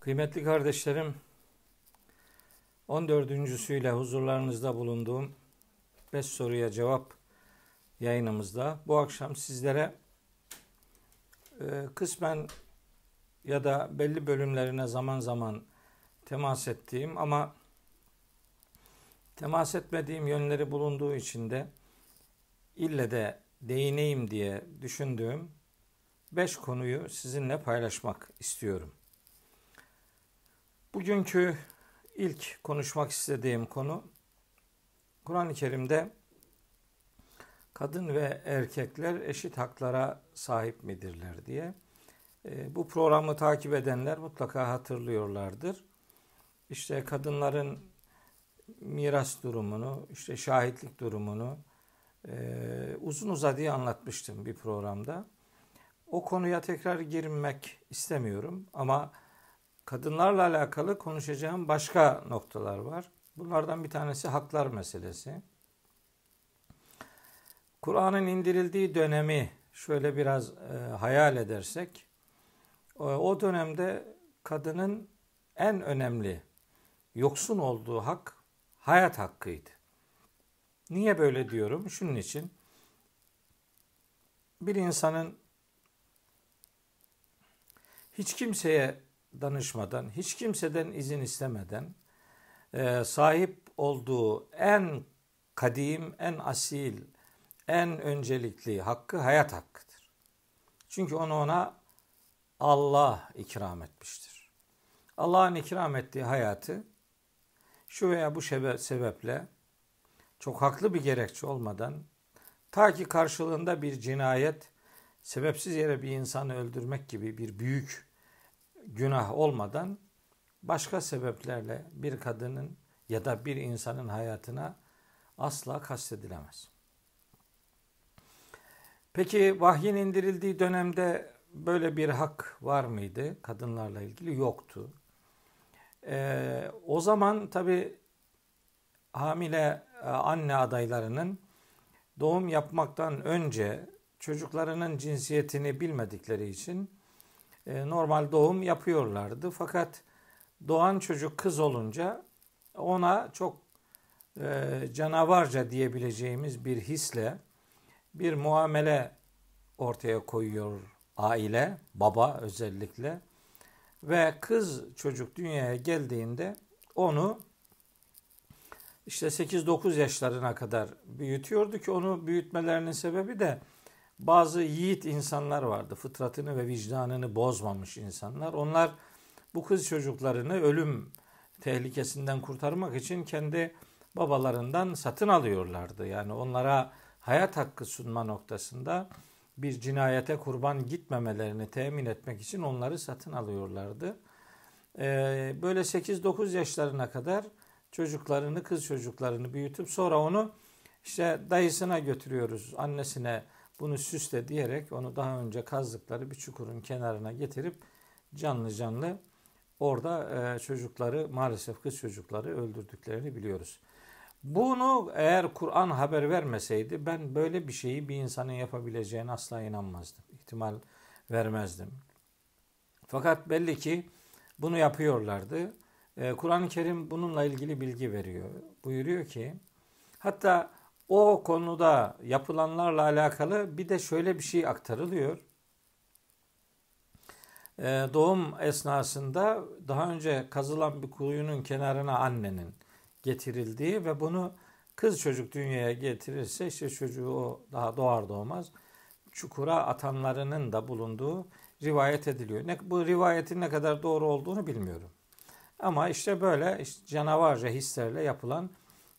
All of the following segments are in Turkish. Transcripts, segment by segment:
Kıymetli kardeşlerim, 14.süyle huzurlarınızda bulunduğum 5 soruya cevap yayınımızda bu akşam sizlere e, kısmen ya da belli bölümlerine zaman zaman temas ettiğim ama temas etmediğim yönleri bulunduğu için de ille de değineyim diye düşündüğüm beş konuyu sizinle paylaşmak istiyorum. Bugünkü ilk konuşmak istediğim konu Kur'an-ı Kerim'de kadın ve erkekler eşit haklara sahip midirler diye. E, bu programı takip edenler mutlaka hatırlıyorlardır. İşte kadınların miras durumunu, işte şahitlik durumunu e, uzun uzadıya anlatmıştım bir programda. O konuya tekrar girmek istemiyorum ama kadınlarla alakalı konuşacağım başka noktalar var. Bunlardan bir tanesi haklar meselesi. Kur'an'ın indirildiği dönemi şöyle biraz e, hayal edersek, e, o dönemde kadının en önemli yoksun olduğu hak hayat hakkıydı. Niye böyle diyorum? Şunun için bir insanın hiç kimseye danışmadan, hiç kimseden izin istemeden e, sahip olduğu en kadim, en asil, en öncelikli hakkı hayat hakkıdır. Çünkü onu ona Allah ikram etmiştir. Allah'ın ikram ettiği hayatı şu veya bu sebeple çok haklı bir gerekçe olmadan ta ki karşılığında bir cinayet, sebepsiz yere bir insanı öldürmek gibi bir büyük günah olmadan başka sebeplerle bir kadının ya da bir insanın hayatına asla kastedilemez. Peki vahyin indirildiği dönemde böyle bir hak var mıydı kadınlarla ilgili? Yoktu. Ee, o zaman tabi hamile e, anne adaylarının doğum yapmaktan önce çocuklarının cinsiyetini bilmedikleri için normal doğum yapıyorlardı. Fakat doğan çocuk kız olunca ona çok e, canavarca diyebileceğimiz bir hisle bir muamele ortaya koyuyor aile, baba özellikle. Ve kız çocuk dünyaya geldiğinde onu işte 8-9 yaşlarına kadar büyütüyordu ki onu büyütmelerinin sebebi de bazı yiğit insanlar vardı. Fıtratını ve vicdanını bozmamış insanlar. Onlar bu kız çocuklarını ölüm tehlikesinden kurtarmak için kendi babalarından satın alıyorlardı. Yani onlara hayat hakkı sunma noktasında bir cinayete kurban gitmemelerini temin etmek için onları satın alıyorlardı. Ee, böyle 8-9 yaşlarına kadar çocuklarını, kız çocuklarını büyütüp sonra onu işte dayısına götürüyoruz, annesine bunu süsle diyerek onu daha önce kazdıkları bir çukurun kenarına getirip canlı canlı orada e, çocukları maalesef kız çocukları öldürdüklerini biliyoruz. Bunu eğer Kur'an haber vermeseydi ben böyle bir şeyi bir insanın yapabileceğine asla inanmazdım. İhtimal vermezdim. Fakat belli ki bunu yapıyorlardı. E, Kur'an-ı Kerim bununla ilgili bilgi veriyor. Buyuruyor ki hatta o konuda yapılanlarla alakalı bir de şöyle bir şey aktarılıyor. Ee, doğum esnasında daha önce kazılan bir kuyunun kenarına annenin getirildiği ve bunu kız çocuk dünyaya getirirse işte çocuğu o daha doğar doğmaz çukura atanlarının da bulunduğu rivayet ediliyor. Ne, bu rivayetin ne kadar doğru olduğunu bilmiyorum. Ama işte böyle işte canavarca hislerle yapılan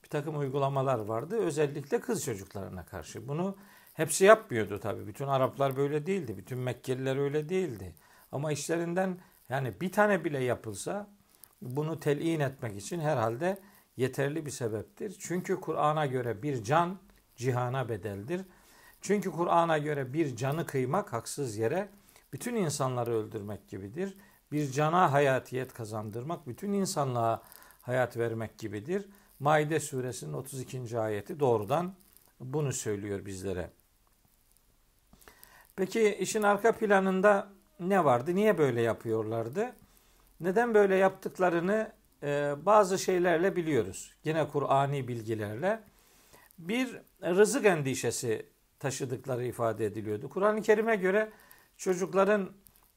bir takım uygulamalar vardı. Özellikle kız çocuklarına karşı. Bunu hepsi yapmıyordu tabii. Bütün Araplar böyle değildi. Bütün Mekkeliler öyle değildi. Ama işlerinden yani bir tane bile yapılsa bunu telin etmek için herhalde yeterli bir sebeptir. Çünkü Kur'an'a göre bir can cihana bedeldir. Çünkü Kur'an'a göre bir canı kıymak haksız yere bütün insanları öldürmek gibidir. Bir cana hayatiyet kazandırmak bütün insanlığa hayat vermek gibidir. Maide suresinin 32. ayeti doğrudan bunu söylüyor bizlere. Peki işin arka planında ne vardı? Niye böyle yapıyorlardı? Neden böyle yaptıklarını e, bazı şeylerle biliyoruz. Yine Kur'ani bilgilerle. Bir rızık endişesi taşıdıkları ifade ediliyordu. Kur'an-ı Kerim'e göre çocukların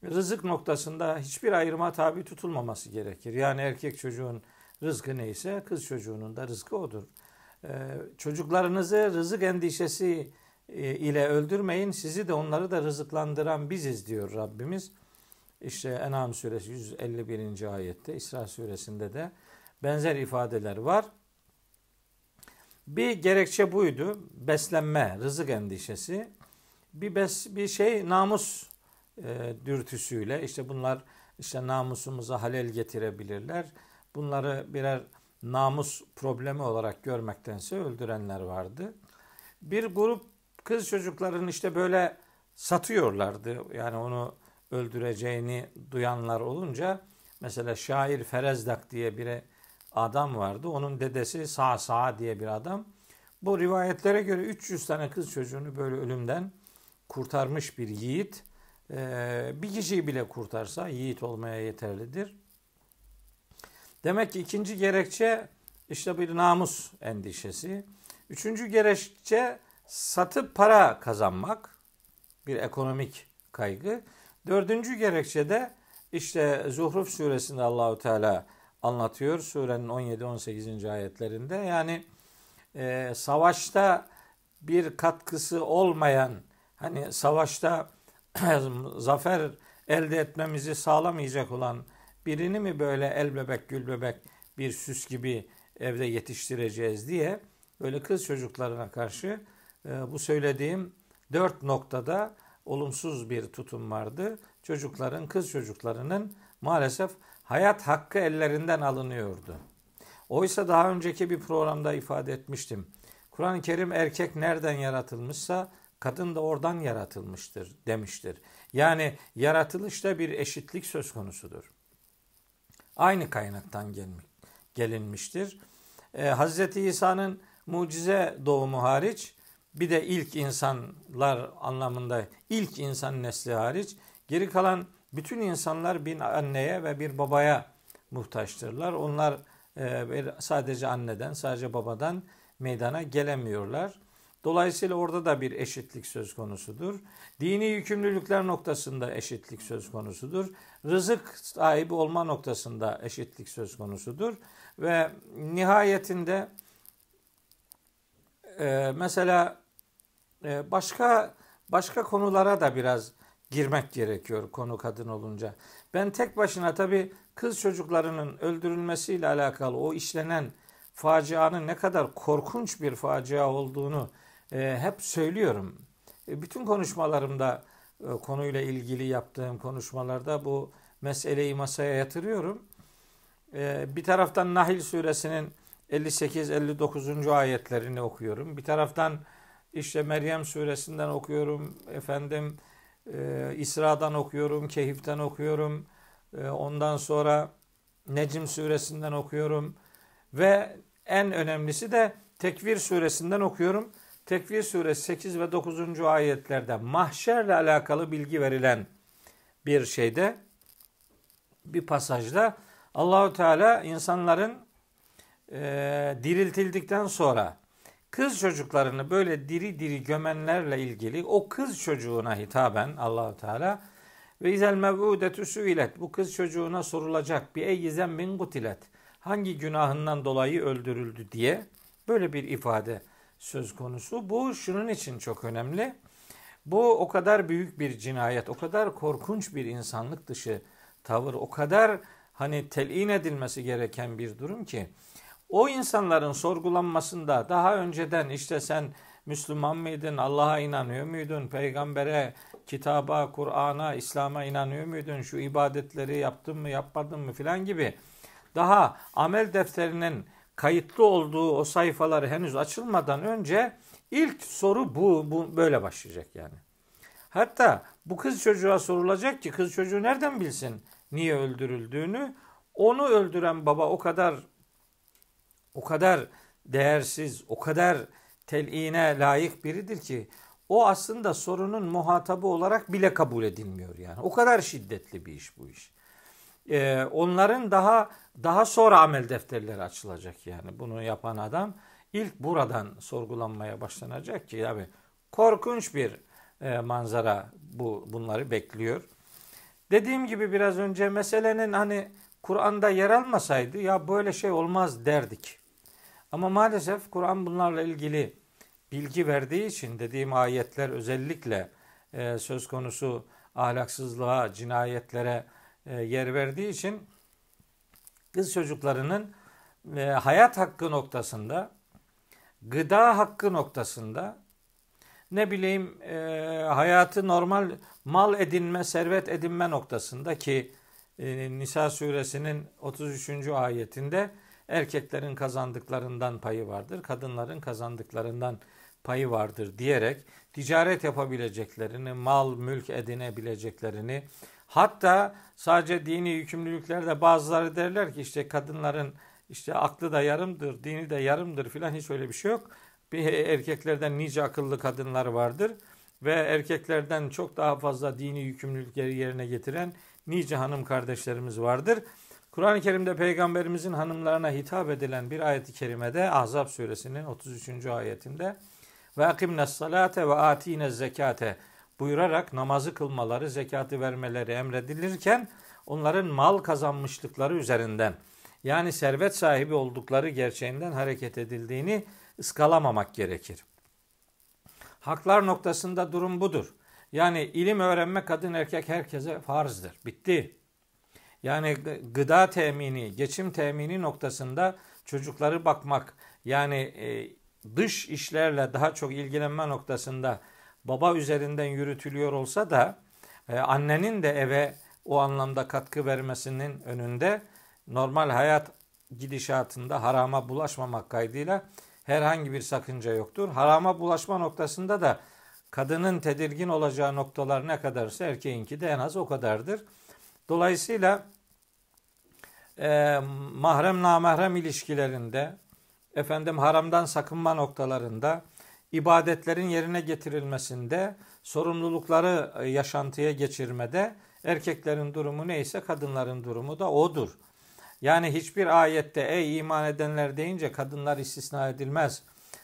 rızık noktasında hiçbir ayrıma tabi tutulmaması gerekir. Yani erkek çocuğun rızkı neyse kız çocuğunun da rızkı odur. Ee, çocuklarınızı rızık endişesi e, ile öldürmeyin. Sizi de onları da rızıklandıran biziz diyor Rabbimiz. İşte En'am suresi 151. ayette, İsra suresinde de benzer ifadeler var. Bir gerekçe buydu. Beslenme, rızık endişesi. Bir bes, bir şey namus e, dürtüsüyle işte bunlar işte namusumuza halel getirebilirler. Bunları birer namus problemi olarak görmektense öldürenler vardı. Bir grup kız çocukların işte böyle satıyorlardı. Yani onu öldüreceğini duyanlar olunca mesela şair Ferezdak diye bir adam vardı. Onun dedesi Sa Sa diye bir adam. Bu rivayetlere göre 300 tane kız çocuğunu böyle ölümden kurtarmış bir yiğit. Ee, bir kişiyi bile kurtarsa yiğit olmaya yeterlidir. Demek ki ikinci gerekçe işte bir namus endişesi. Üçüncü gerekçe satıp para kazanmak. Bir ekonomik kaygı. Dördüncü gerekçe de işte Zuhruf suresinde Allahu Teala anlatıyor. Surenin 17-18. ayetlerinde. Yani e, savaşta bir katkısı olmayan hani savaşta zafer elde etmemizi sağlamayacak olan birini mi böyle el bebek gül bebek bir süs gibi evde yetiştireceğiz diye böyle kız çocuklarına karşı e, bu söylediğim dört noktada olumsuz bir tutum vardı. Çocukların, kız çocuklarının maalesef hayat hakkı ellerinden alınıyordu. Oysa daha önceki bir programda ifade etmiştim. Kur'an-ı Kerim erkek nereden yaratılmışsa kadın da oradan yaratılmıştır demiştir. Yani yaratılışta bir eşitlik söz konusudur. Aynı kaynaktan gelinmiştir. Ee, Hz. İsa'nın mucize doğumu hariç bir de ilk insanlar anlamında ilk insan nesli hariç geri kalan bütün insanlar bir anneye ve bir babaya muhtaçtırlar. Onlar e, sadece anneden, sadece babadan meydana gelemiyorlar. Dolayısıyla orada da bir eşitlik söz konusudur. Dini yükümlülükler noktasında eşitlik söz konusudur. Rızık sahibi olma noktasında eşitlik söz konusudur. Ve nihayetinde e, mesela e, başka başka konulara da biraz girmek gerekiyor konu kadın olunca. Ben tek başına tabii kız çocuklarının öldürülmesiyle alakalı o işlenen facianın ne kadar korkunç bir facia olduğunu hep söylüyorum. E, bütün konuşmalarımda e, konuyla ilgili yaptığım konuşmalarda bu meseleyi masaya yatırıyorum. E, bir taraftan Nahil suresinin 58-59. ayetlerini okuyorum. Bir taraftan işte Meryem suresinden okuyorum. Efendim e, İsra'dan okuyorum, Kehif'ten okuyorum. Ondan sonra Necim suresinden okuyorum. Ve en önemlisi de Tekvir suresinden okuyorum. Tekvir suresi 8 ve 9. ayetlerde mahşerle alakalı bilgi verilen bir şeyde bir pasajda Allahu Teala insanların e, diriltildikten sonra kız çocuklarını böyle diri diri gömenlerle ilgili o kız çocuğuna hitaben Allahu Teala ve izel mev'udetu suilet bu kız çocuğuna sorulacak bir eyyizen min gutilet hangi günahından dolayı öldürüldü diye böyle bir ifade söz konusu. Bu şunun için çok önemli. Bu o kadar büyük bir cinayet, o kadar korkunç bir insanlık dışı tavır, o kadar hani telin edilmesi gereken bir durum ki o insanların sorgulanmasında daha önceden işte sen Müslüman mıydın, Allah'a inanıyor muydun, peygambere, kitaba, Kur'an'a, İslam'a inanıyor muydun, şu ibadetleri yaptın mı, yapmadın mı filan gibi daha amel defterinin kayıtlı olduğu o sayfaları henüz açılmadan önce ilk soru bu, bu böyle başlayacak yani. Hatta bu kız çocuğa sorulacak ki kız çocuğu nereden bilsin niye öldürüldüğünü? Onu öldüren baba o kadar o kadar değersiz, o kadar tel'ine layık biridir ki o aslında sorunun muhatabı olarak bile kabul edilmiyor yani. O kadar şiddetli bir iş bu iş. E, onların daha daha sonra amel defterleri açılacak yani bunu yapan adam ilk buradan sorgulanmaya başlanacak ki abi korkunç bir e, manzara bu bunları bekliyor. Dediğim gibi biraz önce meselenin hani Kur'an'da yer almasaydı ya böyle şey olmaz derdik. Ama maalesef Kur'an bunlarla ilgili bilgi verdiği için dediğim ayetler özellikle e, söz konusu ahlaksızlığa, cinayetlere yer verdiği için kız çocuklarının e, hayat hakkı noktasında, gıda hakkı noktasında, ne bileyim e, hayatı normal mal edinme, servet edinme noktasında ki e, Nisa suresinin 33. ayetinde erkeklerin kazandıklarından payı vardır, kadınların kazandıklarından payı vardır diyerek ticaret yapabileceklerini, mal, mülk edinebileceklerini, hatta sadece dini yükümlülüklerde bazıları derler ki işte kadınların işte aklı da yarımdır, dini de yarımdır filan hiç öyle bir şey yok. Bir erkeklerden nice akıllı kadınlar vardır ve erkeklerden çok daha fazla dini yükümlülükleri yerine getiren nice hanım kardeşlerimiz vardır. Kur'an-ı Kerim'de peygamberimizin hanımlarına hitap edilen bir ayet-i kerimede Ahzab suresinin 33. ayetinde ve akimne salate ve atine zekate buyurarak namazı kılmaları, zekatı vermeleri emredilirken onların mal kazanmışlıkları üzerinden yani servet sahibi oldukları gerçeğinden hareket edildiğini ıskalamamak gerekir. Haklar noktasında durum budur. Yani ilim öğrenme kadın erkek herkese farzdır. Bitti. Yani gıda temini, geçim temini noktasında çocukları bakmak, yani e, dış işlerle daha çok ilgilenme noktasında baba üzerinden yürütülüyor olsa da e, annenin de eve o anlamda katkı vermesinin önünde normal hayat gidişatında harama bulaşmamak kaydıyla herhangi bir sakınca yoktur. Harama bulaşma noktasında da kadının tedirgin olacağı noktalar ne kadarsa erkeğinki de en az o kadardır. Dolayısıyla e, mahrem namahrem ilişkilerinde efendim haramdan sakınma noktalarında ibadetlerin yerine getirilmesinde sorumlulukları e, yaşantıya geçirmede erkeklerin durumu neyse kadınların durumu da odur. Yani hiçbir ayette ey iman edenler deyince kadınlar istisna edilmez.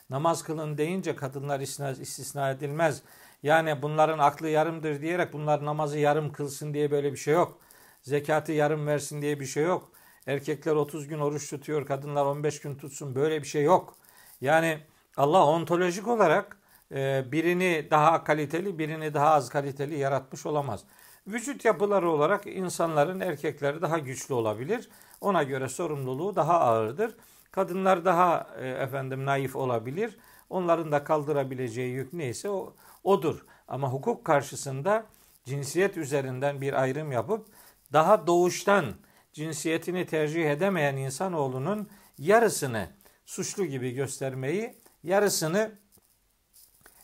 Namaz kılın deyince kadınlar istisna edilmez. Yani bunların aklı yarımdır diyerek bunlar namazı yarım kılsın diye böyle bir şey yok. Zekatı yarım versin diye bir şey yok. Erkekler 30 gün oruç tutuyor, kadınlar 15 gün tutsun. Böyle bir şey yok. Yani Allah ontolojik olarak e, birini daha kaliteli, birini daha az kaliteli yaratmış olamaz. Vücut yapıları olarak insanların erkekleri daha güçlü olabilir. Ona göre sorumluluğu daha ağırdır. Kadınlar daha e, efendim naif olabilir. Onların da kaldırabileceği yük neyse o, odur. Ama hukuk karşısında cinsiyet üzerinden bir ayrım yapıp daha doğuştan cinsiyetini tercih edemeyen insanoğlunun yarısını suçlu gibi göstermeyi, yarısını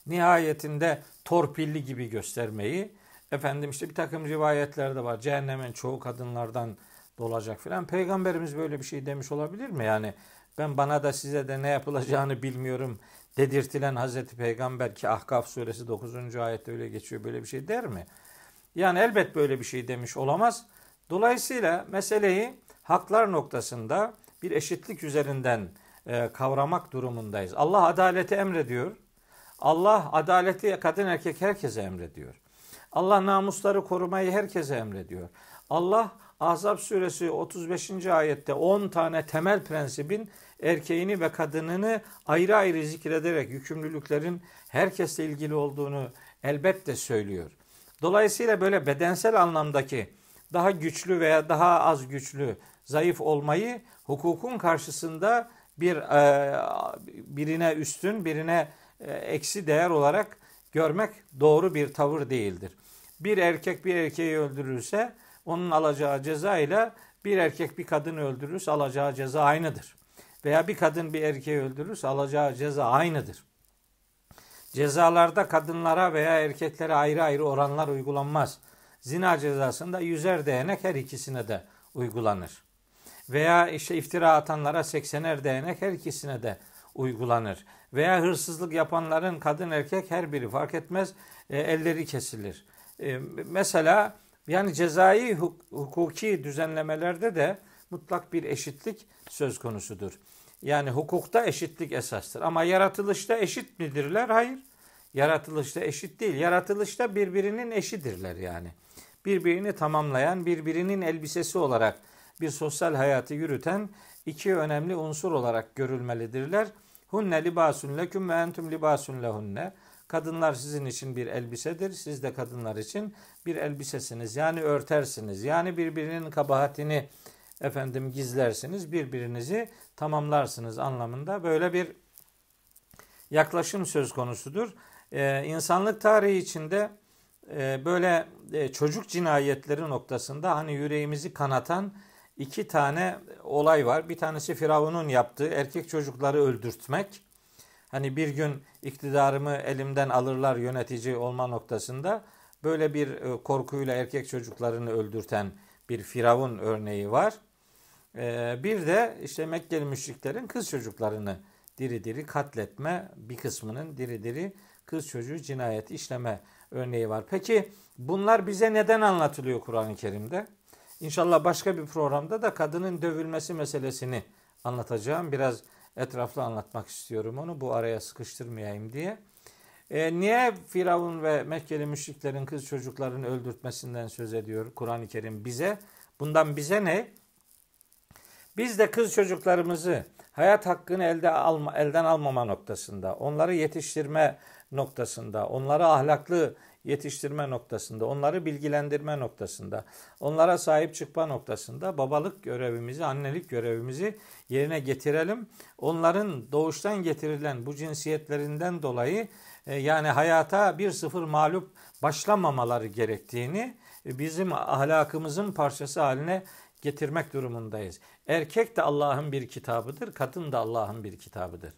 nihayetinde torpilli gibi göstermeyi, efendim işte bir takım rivayetler de var. Cehennemin çoğu kadınlardan dolacak filan. Peygamberimiz böyle bir şey demiş olabilir mi? Yani ben bana da size de ne yapılacağını bilmiyorum dedirtilen Hazreti Peygamber ki Ahkaf suresi 9. ayette öyle geçiyor böyle bir şey der mi? Yani elbet böyle bir şey demiş olamaz. Dolayısıyla meseleyi haklar noktasında bir eşitlik üzerinden e, kavramak durumundayız. Allah adaleti emrediyor. Allah adaleti kadın erkek herkese emrediyor. Allah namusları korumayı herkese emrediyor. Allah Ahzab suresi 35. ayette 10 tane temel prensibin erkeğini ve kadınını ayrı ayrı zikrederek yükümlülüklerin herkesle ilgili olduğunu elbette söylüyor. Dolayısıyla böyle bedensel anlamdaki daha güçlü veya daha az güçlü, zayıf olmayı hukukun karşısında bir e, birine üstün, birine e, eksi değer olarak görmek doğru bir tavır değildir. Bir erkek bir erkeği öldürürse onun alacağı ceza ile bir erkek bir kadını öldürürse alacağı ceza aynıdır. Veya bir kadın bir erkeği öldürürse alacağı ceza aynıdır. Cezalarda kadınlara veya erkeklere ayrı ayrı oranlar uygulanmaz. Zina cezasında yüzer değnek her ikisine de uygulanır. Veya işte iftira atanlara seksener değnek her ikisine de uygulanır. Veya hırsızlık yapanların kadın erkek her biri fark etmez e, elleri kesilir. E, mesela Yani cezai hukuki düzenlemelerde de mutlak bir eşitlik söz konusudur. Yani hukukta eşitlik esastır. Ama yaratılışta eşit midirler? Hayır. Yaratılışta eşit değil. Yaratılışta birbirinin eşidirler yani. Birbirini tamamlayan, birbirinin elbisesi olarak bir sosyal hayatı yürüten iki önemli unsur olarak görülmelidirler. Hunne libasun leküm ve entum libasun lehunne. Kadınlar sizin için bir elbisedir. Siz de kadınlar için bir elbisesiniz. Yani örtersiniz. Yani birbirinin kabahatini efendim gizlersiniz. Birbirinizi tamamlarsınız anlamında böyle bir yaklaşım söz konusudur. Ee, insanlık tarihi içinde e, böyle e, çocuk cinayetleri noktasında hani yüreğimizi kanatan iki tane olay var. Bir tanesi Firavun'un yaptığı erkek çocukları öldürtmek. Hani bir gün iktidarımı elimden alırlar yönetici olma noktasında böyle bir e, korkuyla erkek çocuklarını öldürten bir Firavun örneği var. E, bir de işte Mekkeli müşriklerin kız çocuklarını diri diri katletme, bir kısmının diri diri kız çocuğu cinayeti işleme örneği var. Peki bunlar bize neden anlatılıyor Kur'an-ı Kerim'de? İnşallah başka bir programda da kadının dövülmesi meselesini anlatacağım. Biraz etraflı anlatmak istiyorum onu bu araya sıkıştırmayayım diye. E, niye Firavun ve Mekkeli müşriklerin kız çocuklarını öldürtmesinden söz ediyor Kur'an-ı Kerim bize? Bundan bize ne? Biz de kız çocuklarımızı hayat hakkını elde alma, elden almama noktasında, onları yetiştirme noktasında, onları ahlaklı yetiştirme noktasında, onları bilgilendirme noktasında, onlara sahip çıkma noktasında babalık görevimizi, annelik görevimizi yerine getirelim. Onların doğuştan getirilen bu cinsiyetlerinden dolayı e, yani hayata bir sıfır mağlup başlamamaları gerektiğini e, bizim ahlakımızın parçası haline getirmek durumundayız. Erkek de Allah'ın bir kitabıdır, kadın da Allah'ın bir kitabıdır.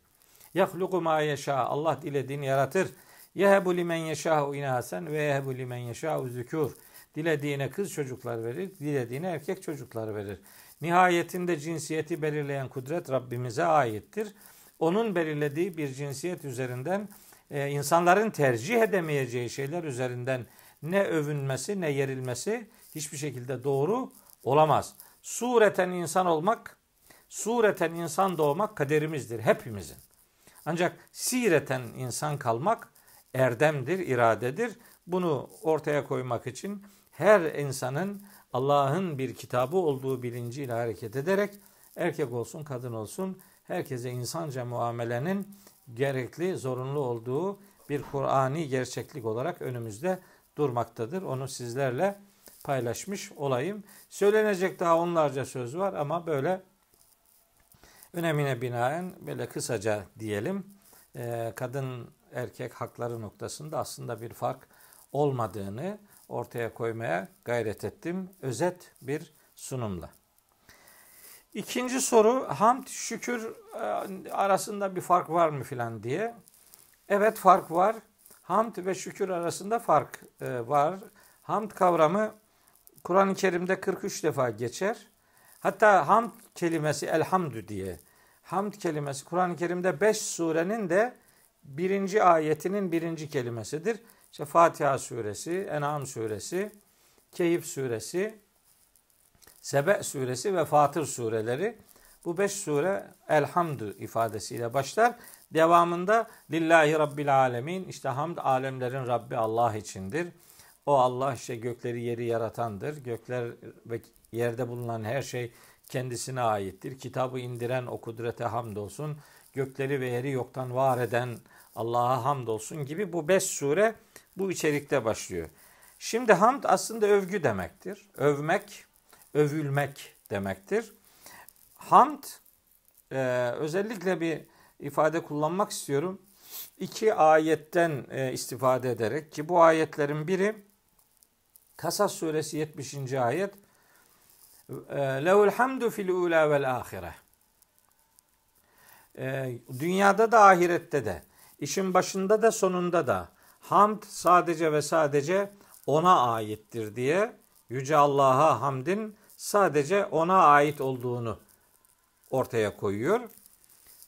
Yahluku ma yeşâ. Allah dilediğini yaratır. Yehebu limen yeşâhu inasen ve yehebu limen yeşâhu zükûr. Dilediğine kız çocuklar verir, dilediğine erkek çocuklar verir. Nihayetinde cinsiyeti belirleyen kudret Rabbimize aittir. Onun belirlediği bir cinsiyet üzerinden e, insanların tercih edemeyeceği şeyler üzerinden ne övünmesi ne yerilmesi hiçbir şekilde doğru olamaz. Sureten insan olmak, sureten insan doğmak kaderimizdir hepimizin. Ancak sireten insan kalmak erdemdir, iradedir. Bunu ortaya koymak için her insanın Allah'ın bir kitabı olduğu bilinciyle hareket ederek erkek olsun, kadın olsun herkese insanca muamelenin gerekli, zorunlu olduğu bir Kur'ani gerçeklik olarak önümüzde durmaktadır. Onu sizlerle paylaşmış olayım. Söylenecek daha onlarca söz var ama böyle önemine binaen böyle kısaca diyelim. Ee, kadın erkek hakları noktasında aslında bir fark olmadığını ortaya koymaya gayret ettim. Özet bir sunumla. İkinci soru hamd şükür e, arasında bir fark var mı filan diye. Evet fark var. Hamd ve şükür arasında fark e, var. Hamd kavramı Kur'an-ı Kerim'de 43 defa geçer. Hatta hamd kelimesi elhamdü diye. Hamd kelimesi Kur'an-ı Kerim'de 5 surenin de birinci ayetinin birinci kelimesidir. İşte Fatiha suresi, En'am suresi, Keyif suresi, Sebe suresi ve Fatır sureleri. Bu beş sure elhamdü ifadesiyle başlar. Devamında Lillahi Rabbil Alemin işte hamd alemlerin Rabbi Allah içindir. O Allah işte gökleri yeri yaratandır. Gökler ve yerde bulunan her şey kendisine aittir. Kitabı indiren o kudrete hamdolsun. Gökleri ve yeri yoktan var eden Allah'a hamdolsun gibi bu beş sure bu içerikte başlıyor. Şimdi hamd aslında övgü demektir. Övmek, övülmek demektir. Hamd e, özellikle bir ifade kullanmak istiyorum. İki ayetten e, istifade ederek ki bu ayetlerin biri Kasas suresi 70. ayet e, Lehul hamdu fil ula vel ahire. E, dünyada da ahirette de işin başında da sonunda da hamd sadece ve sadece ona aittir diye Yüce Allah'a hamdin sadece ona ait olduğunu ortaya koyuyor.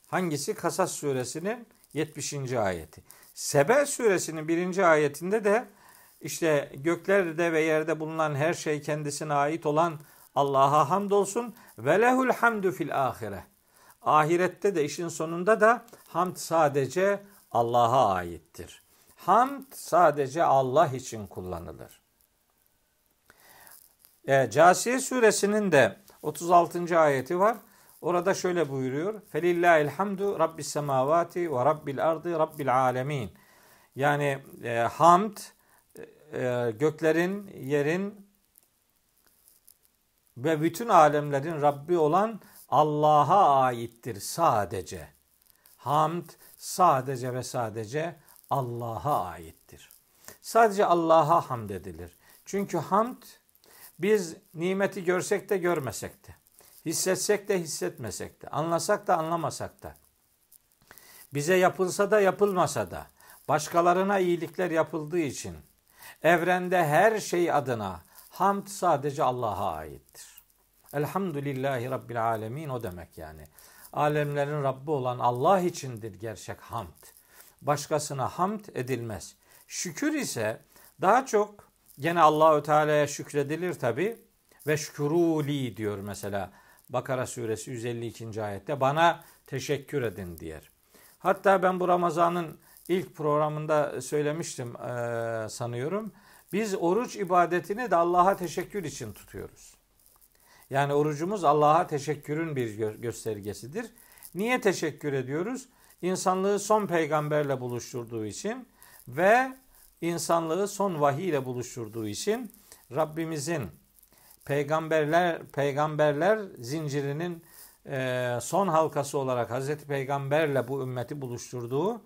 Hangisi? Kasas suresinin 70. ayeti. Sebe suresinin birinci ayetinde de işte göklerde ve yerde bulunan her şey kendisine ait olan Allah'a hamdolsun. Ve lehul hamdu fil ahire. Ahirette de işin sonunda da hamd sadece Allah'a aittir. Hamd sadece Allah için kullanılır. E, Casiye suresinin de 36. ayeti var. Orada şöyle buyuruyor. Felillahil hamdu rabbis semavati ve rabbil ardı rabbil alemin. Yani e, hamd e, göklerin, yerin ve bütün alemlerin Rabbi olan Allah'a aittir sadece. Hamd sadece ve sadece Allah'a aittir. Sadece Allah'a hamd edilir. Çünkü hamd biz nimeti görsek de görmesek de, hissetsek de hissetmesek de, anlasak da anlamasak da, bize yapılsa da yapılmasa da, başkalarına iyilikler yapıldığı için, evrende her şey adına hamd sadece Allah'a aittir. Elhamdülillahi Rabbil Alemin o demek yani. Alemlerin Rabbi olan Allah içindir gerçek hamd. Başkasına hamd edilmez. Şükür ise daha çok gene Allahü Teala'ya şükredilir tabi ve şüküruli diyor mesela Bakara suresi 152. ayette bana teşekkür edin diyer. Hatta ben bu Ramazan'ın ilk programında söylemiştim e, sanıyorum. Biz oruç ibadetini de Allah'a teşekkür için tutuyoruz. Yani orucumuz Allah'a teşekkürün bir göstergesidir. Niye teşekkür ediyoruz? İnsanlığı son peygamberle buluşturduğu için ve insanlığı son vahiy ile buluşturduğu için Rabbimizin peygamberler peygamberler zincirinin e, son halkası olarak Hazreti Peygamberle bu ümmeti buluşturduğu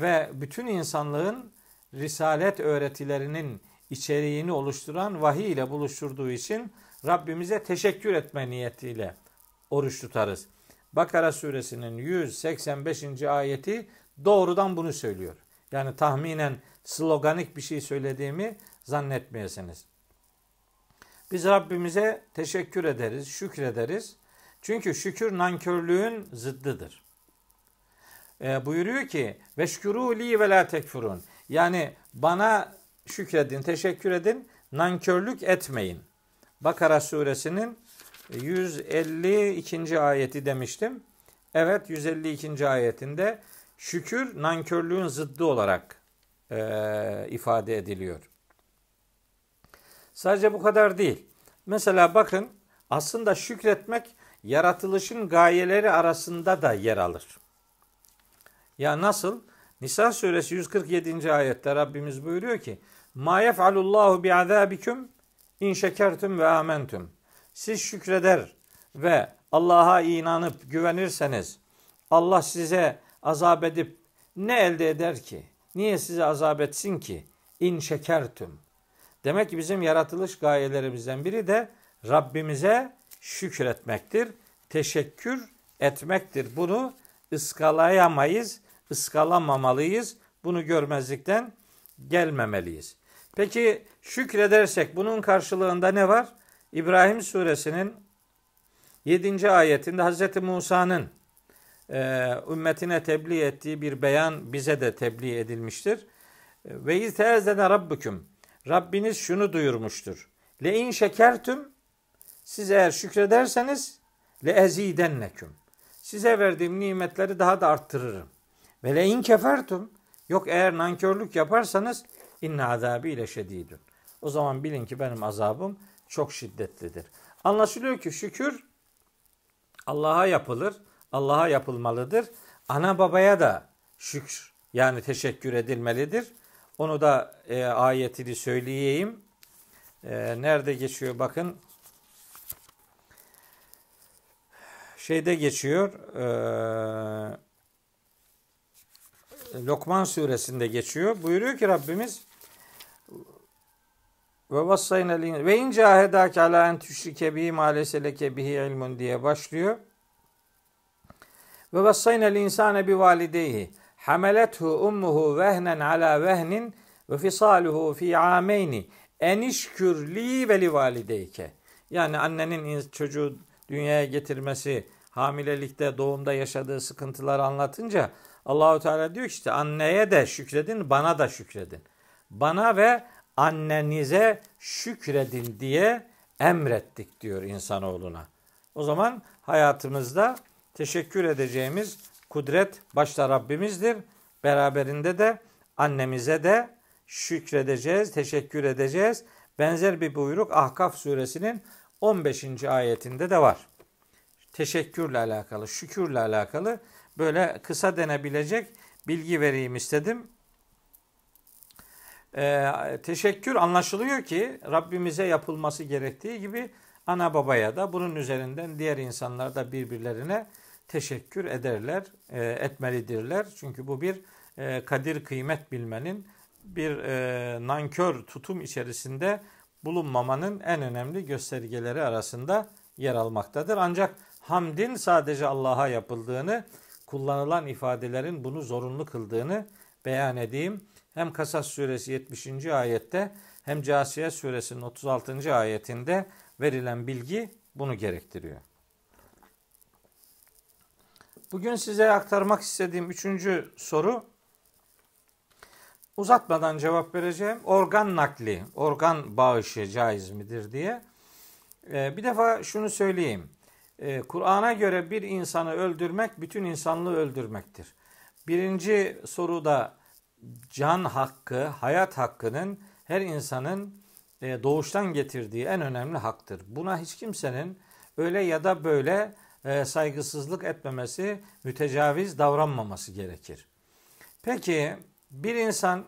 ve bütün insanlığın risalet öğretilerinin içeriğini oluşturan vahiy ile buluşturduğu için Rabbimize teşekkür etme niyetiyle oruç tutarız. Bakara suresinin 185. ayeti doğrudan bunu söylüyor. Yani tahminen sloganik bir şey söylediğimi zannetmeyesiniz. Biz Rabbimize teşekkür ederiz, şükrederiz. Çünkü şükür nankörlüğün zıddıdır. E, buyuruyor ki veşkuru li ve la tekfurun. Yani bana şükredin, teşekkür edin, nankörlük etmeyin. Bakara suresinin 152. ayeti demiştim. Evet 152. ayetinde şükür nankörlüğün zıddı olarak e, ifade ediliyor. Sadece bu kadar değil. Mesela bakın aslında şükretmek yaratılışın gayeleri arasında da yer alır. Ya nasıl? Nisa suresi 147. ayette Rabbimiz buyuruyor ki Ma yef'alullahu bi'azâbiküm in şekertüm ve amentüm. Siz şükreder ve Allah'a inanıp güvenirseniz Allah size azap edip ne elde eder ki? Niye size azap etsin ki? İn şekertüm. Demek ki bizim yaratılış gayelerimizden biri de Rabbimize şükretmektir. Teşekkür etmektir. Bunu ıskalayamayız, ıskalamamalıyız. Bunu görmezlikten gelmemeliyiz. Peki şükredersek bunun karşılığında ne var? İbrahim suresinin 7. ayetinde Hz. Musa'nın e, ümmetine tebliğ ettiği bir beyan bize de tebliğ edilmiştir. Ve izteezdene rabbüküm. Rabbiniz şunu duyurmuştur. Le in şekertüm siz eğer şükrederseniz le ezidenneküm. Size verdiğim nimetleri daha da arttırırım. Ve le in kefertum yok eğer nankörlük yaparsanız inna azabi ile şedidun. O zaman bilin ki benim azabım çok şiddetlidir. Anlaşılıyor ki şükür Allah'a yapılır. Allah'a yapılmalıdır. Ana babaya da şükür yani teşekkür edilmelidir. Onu da e, ayetini söyleyeyim. E, nerede geçiyor bakın. Şeyde geçiyor. E, Lokman suresinde geçiyor. Buyuruyor ki Rabbimiz ve vassayna ve in cahedake ala en tüşrike bihi ma leke bihi ilmun diye başlıyor. Ve vassayna insane bi valideyhi hamelethu ummuhu vehnen ala vehnin ve fisaluhu fi ameyni enişkür li ve li valideyke. Yani annenin çocuğu dünyaya getirmesi, hamilelikte, doğumda yaşadığı sıkıntıları anlatınca Allahu Teala diyor ki işte anneye de şükredin, bana da şükredin. Bana ve annenize şükredin diye emrettik diyor insanoğluna. O zaman hayatımızda teşekkür edeceğimiz kudret başta Rabbimizdir. Beraberinde de annemize de şükredeceğiz, teşekkür edeceğiz. Benzer bir buyruk Ahkaf suresinin 15. ayetinde de var. Teşekkürle alakalı, şükürle alakalı böyle kısa denebilecek bilgi vereyim istedim. Ee, teşekkür anlaşılıyor ki Rabbimize yapılması gerektiği gibi ana babaya da bunun üzerinden diğer insanlar da birbirlerine teşekkür ederler, e, etmelidirler. Çünkü bu bir e, kadir kıymet bilmenin, bir e, nankör tutum içerisinde bulunmamanın en önemli göstergeleri arasında yer almaktadır. Ancak hamdin sadece Allah'a yapıldığını, kullanılan ifadelerin bunu zorunlu kıldığını beyan edeyim. Hem Kasas suresi 70. ayette hem Casiye suresinin 36. ayetinde verilen bilgi bunu gerektiriyor. Bugün size aktarmak istediğim üçüncü soru uzatmadan cevap vereceğim. Organ nakli, organ bağışı caiz midir diye. Ee, bir defa şunu söyleyeyim. Ee, Kur'an'a göre bir insanı öldürmek bütün insanlığı öldürmektir. Birinci soruda can hakkı, hayat hakkının her insanın e, doğuştan getirdiği en önemli haktır. Buna hiç kimsenin öyle ya da böyle e, saygısızlık etmemesi, mütecaviz davranmaması gerekir. Peki bir insan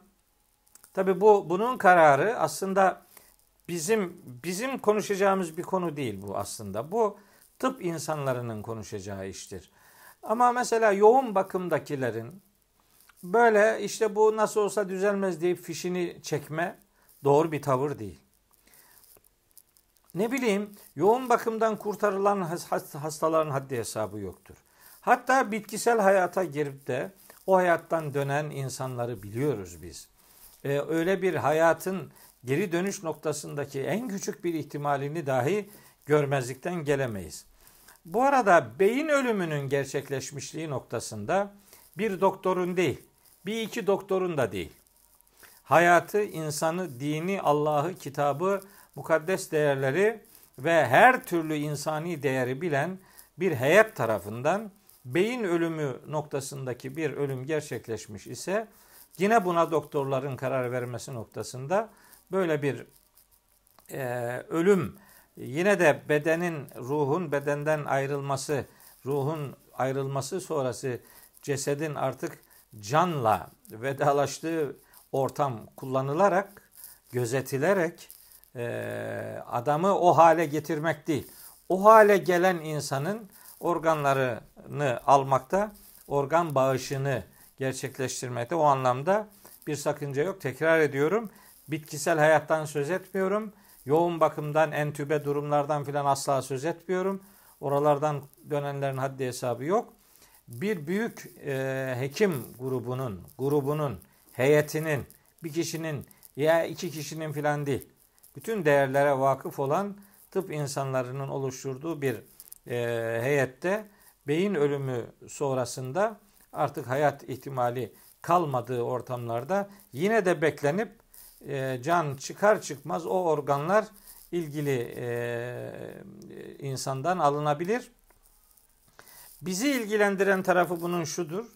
tabi bu bunun kararı aslında bizim bizim konuşacağımız bir konu değil bu aslında. Bu tıp insanlarının konuşacağı iştir. Ama mesela yoğun bakımdakilerin böyle işte bu nasıl olsa düzelmez deyip fişini çekme doğru bir tavır değil. Ne bileyim yoğun bakımdan kurtarılan hastaların haddi hesabı yoktur. Hatta bitkisel hayata girip de o hayattan dönen insanları biliyoruz biz. Ee, öyle bir hayatın geri dönüş noktasındaki en küçük bir ihtimalini dahi görmezlikten gelemeyiz. Bu arada beyin ölümünün gerçekleşmişliği noktasında bir doktorun değil, bir iki doktorun da değil. Hayatı, insanı, dini, Allah'ı, kitabı, mukaddes değerleri ve her türlü insani değeri bilen bir heyet tarafından beyin ölümü noktasındaki bir ölüm gerçekleşmiş ise yine buna doktorların karar vermesi noktasında böyle bir e, ölüm yine de bedenin ruhun bedenden ayrılması ruhun ayrılması sonrası cesedin artık canla vedalaştığı ortam kullanılarak gözetilerek e, adamı o hale getirmek değil. O hale gelen insanın organlarını almakta, organ bağışını gerçekleştirmekte o anlamda bir sakınca yok. Tekrar ediyorum. Bitkisel hayattan söz etmiyorum. Yoğun bakımdan, entübe durumlardan filan asla söz etmiyorum. Oralardan dönenlerin haddi hesabı yok. Bir büyük e, hekim grubunun, grubunun, heyetinin, bir kişinin ya iki kişinin filan değil bütün değerlere vakıf olan tıp insanlarının oluşturduğu bir e, heyette beyin ölümü sonrasında artık hayat ihtimali kalmadığı ortamlarda yine de beklenip e, can çıkar çıkmaz o organlar ilgili e, insandan alınabilir. Bizi ilgilendiren tarafı bunun şudur.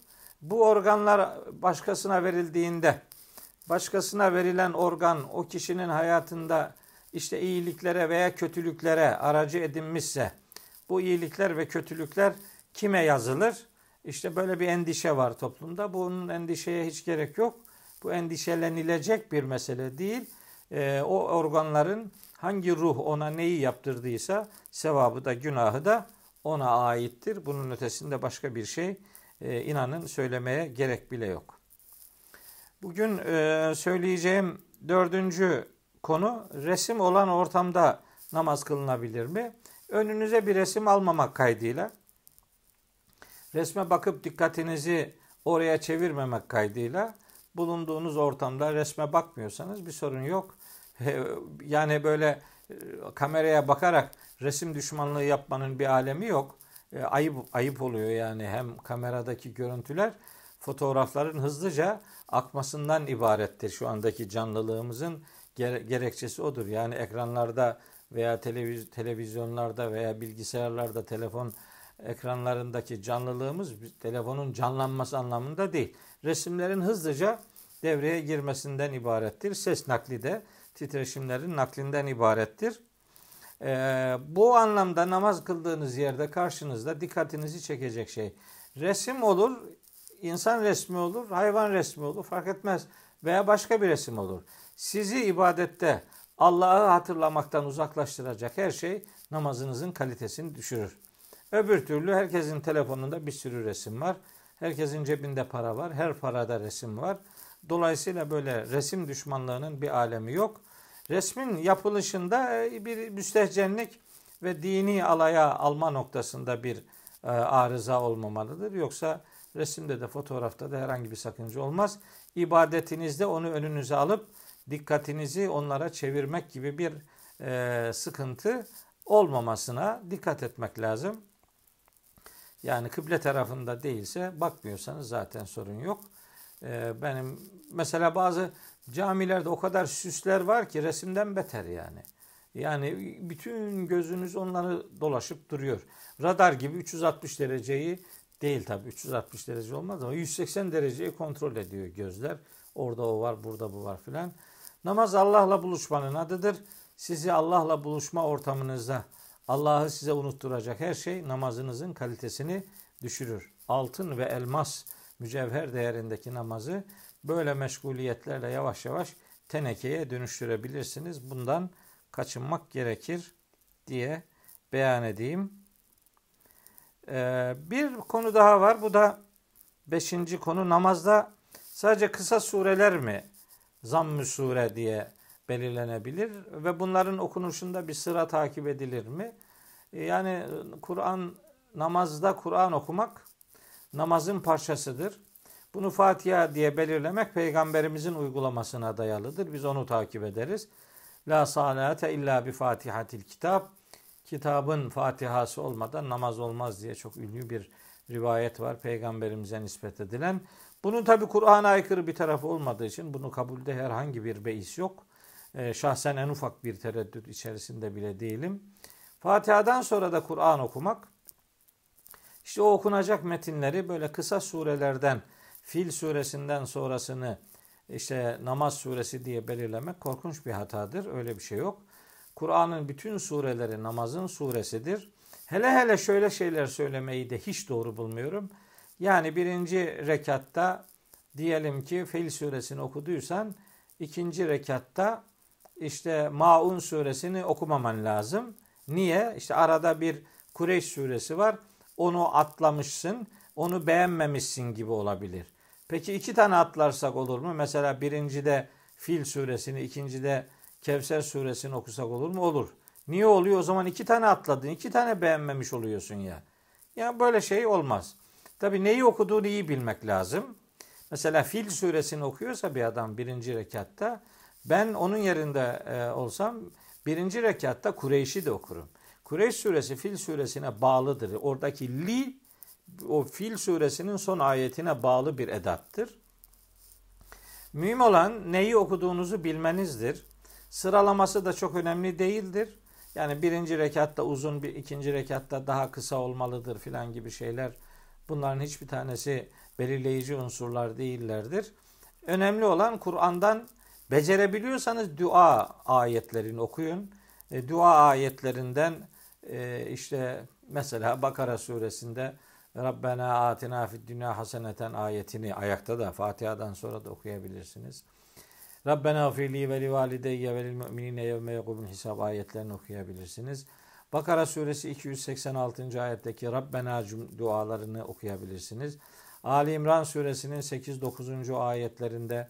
Bu organlar başkasına verildiğinde başkasına verilen organ o kişinin hayatında işte iyiliklere veya kötülüklere aracı edinmişse bu iyilikler ve kötülükler kime yazılır? İşte böyle bir endişe var toplumda. Bunun endişeye hiç gerek yok. Bu endişelenilecek bir mesele değil. E, o organların hangi ruh ona neyi yaptırdıysa sevabı da günahı da ona aittir. Bunun ötesinde başka bir şey e, inanın söylemeye gerek bile yok. Bugün e, söyleyeceğim dördüncü konu resim olan ortamda namaz kılınabilir mi? Önünüze bir resim almamak kaydıyla resme bakıp dikkatinizi oraya çevirmemek kaydıyla bulunduğunuz ortamda resme bakmıyorsanız bir sorun yok. Yani böyle e, kameraya bakarak resim düşmanlığı yapmanın bir alemi yok. E, ayıp ayıp oluyor yani hem kameradaki görüntüler fotoğrafların hızlıca akmasından ibarettir şu andaki canlılığımızın gerekçesi odur. Yani ekranlarda veya televiz televizyonlarda veya bilgisayarlarda telefon ekranlarındaki canlılığımız telefonun canlanması anlamında değil. Resimlerin hızlıca devreye girmesinden ibarettir. Ses nakli de titreşimlerin naklinden ibarettir. Ee, bu anlamda namaz kıldığınız yerde karşınızda dikkatinizi çekecek şey. Resim olur, insan resmi olur, hayvan resmi olur fark etmez veya başka bir resim olur. Sizi ibadette Allah'ı hatırlamaktan uzaklaştıracak her şey namazınızın kalitesini düşürür. Öbür türlü herkesin telefonunda bir sürü resim var. Herkesin cebinde para var. Her parada resim var. Dolayısıyla böyle resim düşmanlığının bir alemi yok. Resmin yapılışında e, bir müstehcenlik ve dini alaya alma noktasında bir e, arıza olmamalıdır. Yoksa resimde de fotoğrafta da herhangi bir sakınca olmaz. İbadetinizde onu önünüze alıp dikkatinizi onlara çevirmek gibi bir e, sıkıntı olmamasına dikkat etmek lazım. Yani kıble tarafında değilse bakmıyorsanız zaten sorun yok. Ee, benim mesela bazı camilerde o kadar süsler var ki resimden beter yani. Yani bütün gözünüz onları dolaşıp duruyor. Radar gibi 360 dereceyi değil tabi 360 derece olmaz ama 180 dereceyi kontrol ediyor gözler. Orada o var, burada bu var filan. Namaz Allah'la buluşmanın adıdır. Sizi Allah'la buluşma ortamınızda Allah'ı size unutturacak her şey namazınızın kalitesini düşürür. Altın ve elmas mücevher değerindeki namazı böyle meşguliyetlerle yavaş yavaş tenekeye dönüştürebilirsiniz. Bundan kaçınmak gerekir diye beyan edeyim. Ee, bir konu daha var. Bu da beşinci konu. Namazda sadece kısa sureler mi zamm-ı sure diye belirlenebilir ve bunların okunuşunda bir sıra takip edilir mi? Yani Kur'an namazda Kur'an okumak namazın parçasıdır. Bunu Fatiha diye belirlemek peygamberimizin uygulamasına dayalıdır. Biz onu takip ederiz. La salate illa bi fatihatil kitap. Kitabın Fatihası olmadan namaz olmaz diye çok ünlü bir rivayet var peygamberimize nispet edilen. Bunun tabi Kur'an'a aykırı bir tarafı olmadığı için bunu kabulde herhangi bir beis yok. Ee, şahsen en ufak bir tereddüt içerisinde bile değilim. Fatiha'dan sonra da Kur'an okumak işte o okunacak metinleri böyle kısa surelerden Fil suresinden sonrasını işte namaz suresi diye belirlemek korkunç bir hatadır. Öyle bir şey yok. Kur'an'ın bütün sureleri namazın suresidir. Hele hele şöyle şeyler söylemeyi de hiç doğru bulmuyorum. Yani birinci rekatta diyelim ki Fil suresini okuduysan ikinci rekatta işte Maun suresini okumaman lazım. Niye? İşte arada bir Kureyş suresi var. Onu atlamışsın, onu beğenmemişsin gibi olabilir. Peki iki tane atlarsak olur mu? Mesela birincide Fil suresini, ikincide Kevser suresini okusak olur mu? Olur. Niye oluyor? O zaman iki tane atladın, iki tane beğenmemiş oluyorsun ya. Ya böyle şey olmaz. Tabi neyi okuduğunu iyi bilmek lazım. Mesela Fil suresini okuyorsa bir adam birinci rekatta ben onun yerinde e, olsam birinci rekatta Kureyş'i de okurum. Kureyş suresi Fil suresine bağlıdır. Oradaki li o Fil suresinin son ayetine bağlı bir edattır. Mühim olan neyi okuduğunuzu bilmenizdir. Sıralaması da çok önemli değildir. Yani birinci rekatta uzun, bir ikinci rekatta daha kısa olmalıdır filan gibi şeyler. Bunların hiçbir tanesi belirleyici unsurlar değillerdir. Önemli olan Kur'an'dan becerebiliyorsanız dua ayetlerini okuyun. E, dua ayetlerinden e, işte mesela Bakara suresinde Rabbena atina fid dünya haseneten ayetini ayakta da Fatiha'dan sonra da okuyabilirsiniz. Rabbena firli ve li valideyye ve lil müminine yevme yekubun hisab ayetlerini okuyabilirsiniz. Bakara suresi 286. ayetteki Rabbena dualarını okuyabilirsiniz. Ali İmran suresinin 8-9. ayetlerinde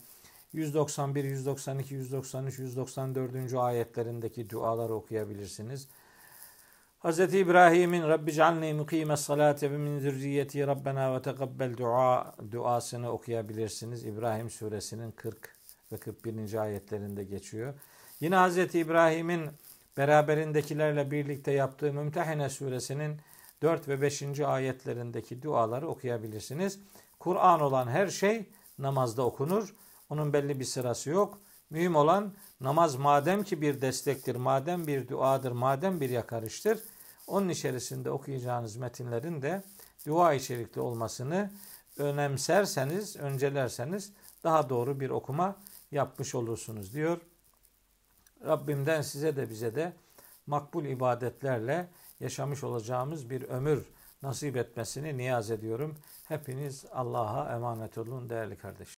191, 192, 193, 194. ayetlerindeki duaları okuyabilirsiniz. Hz. İbrahim'in Rabbi cealni mukime salate ve min zürriyeti Rabbena ve tegabbel dua duasını okuyabilirsiniz. İbrahim suresinin 40 ve 41. ayetlerinde geçiyor. Yine Hz. İbrahim'in beraberindekilerle birlikte yaptığı Mümtehine suresinin 4 ve 5. ayetlerindeki duaları okuyabilirsiniz. Kur'an olan her şey namazda okunur. Onun belli bir sırası yok. Mühim olan namaz madem ki bir destektir, madem bir duadır, madem bir yakarıştır. Onun içerisinde okuyacağınız metinlerin de dua içerikli olmasını önemserseniz, öncelerseniz daha doğru bir okuma yapmış olursunuz diyor. Rabbimden size de bize de makbul ibadetlerle yaşamış olacağımız bir ömür nasip etmesini niyaz ediyorum. Hepiniz Allah'a emanet olun değerli kardeşler.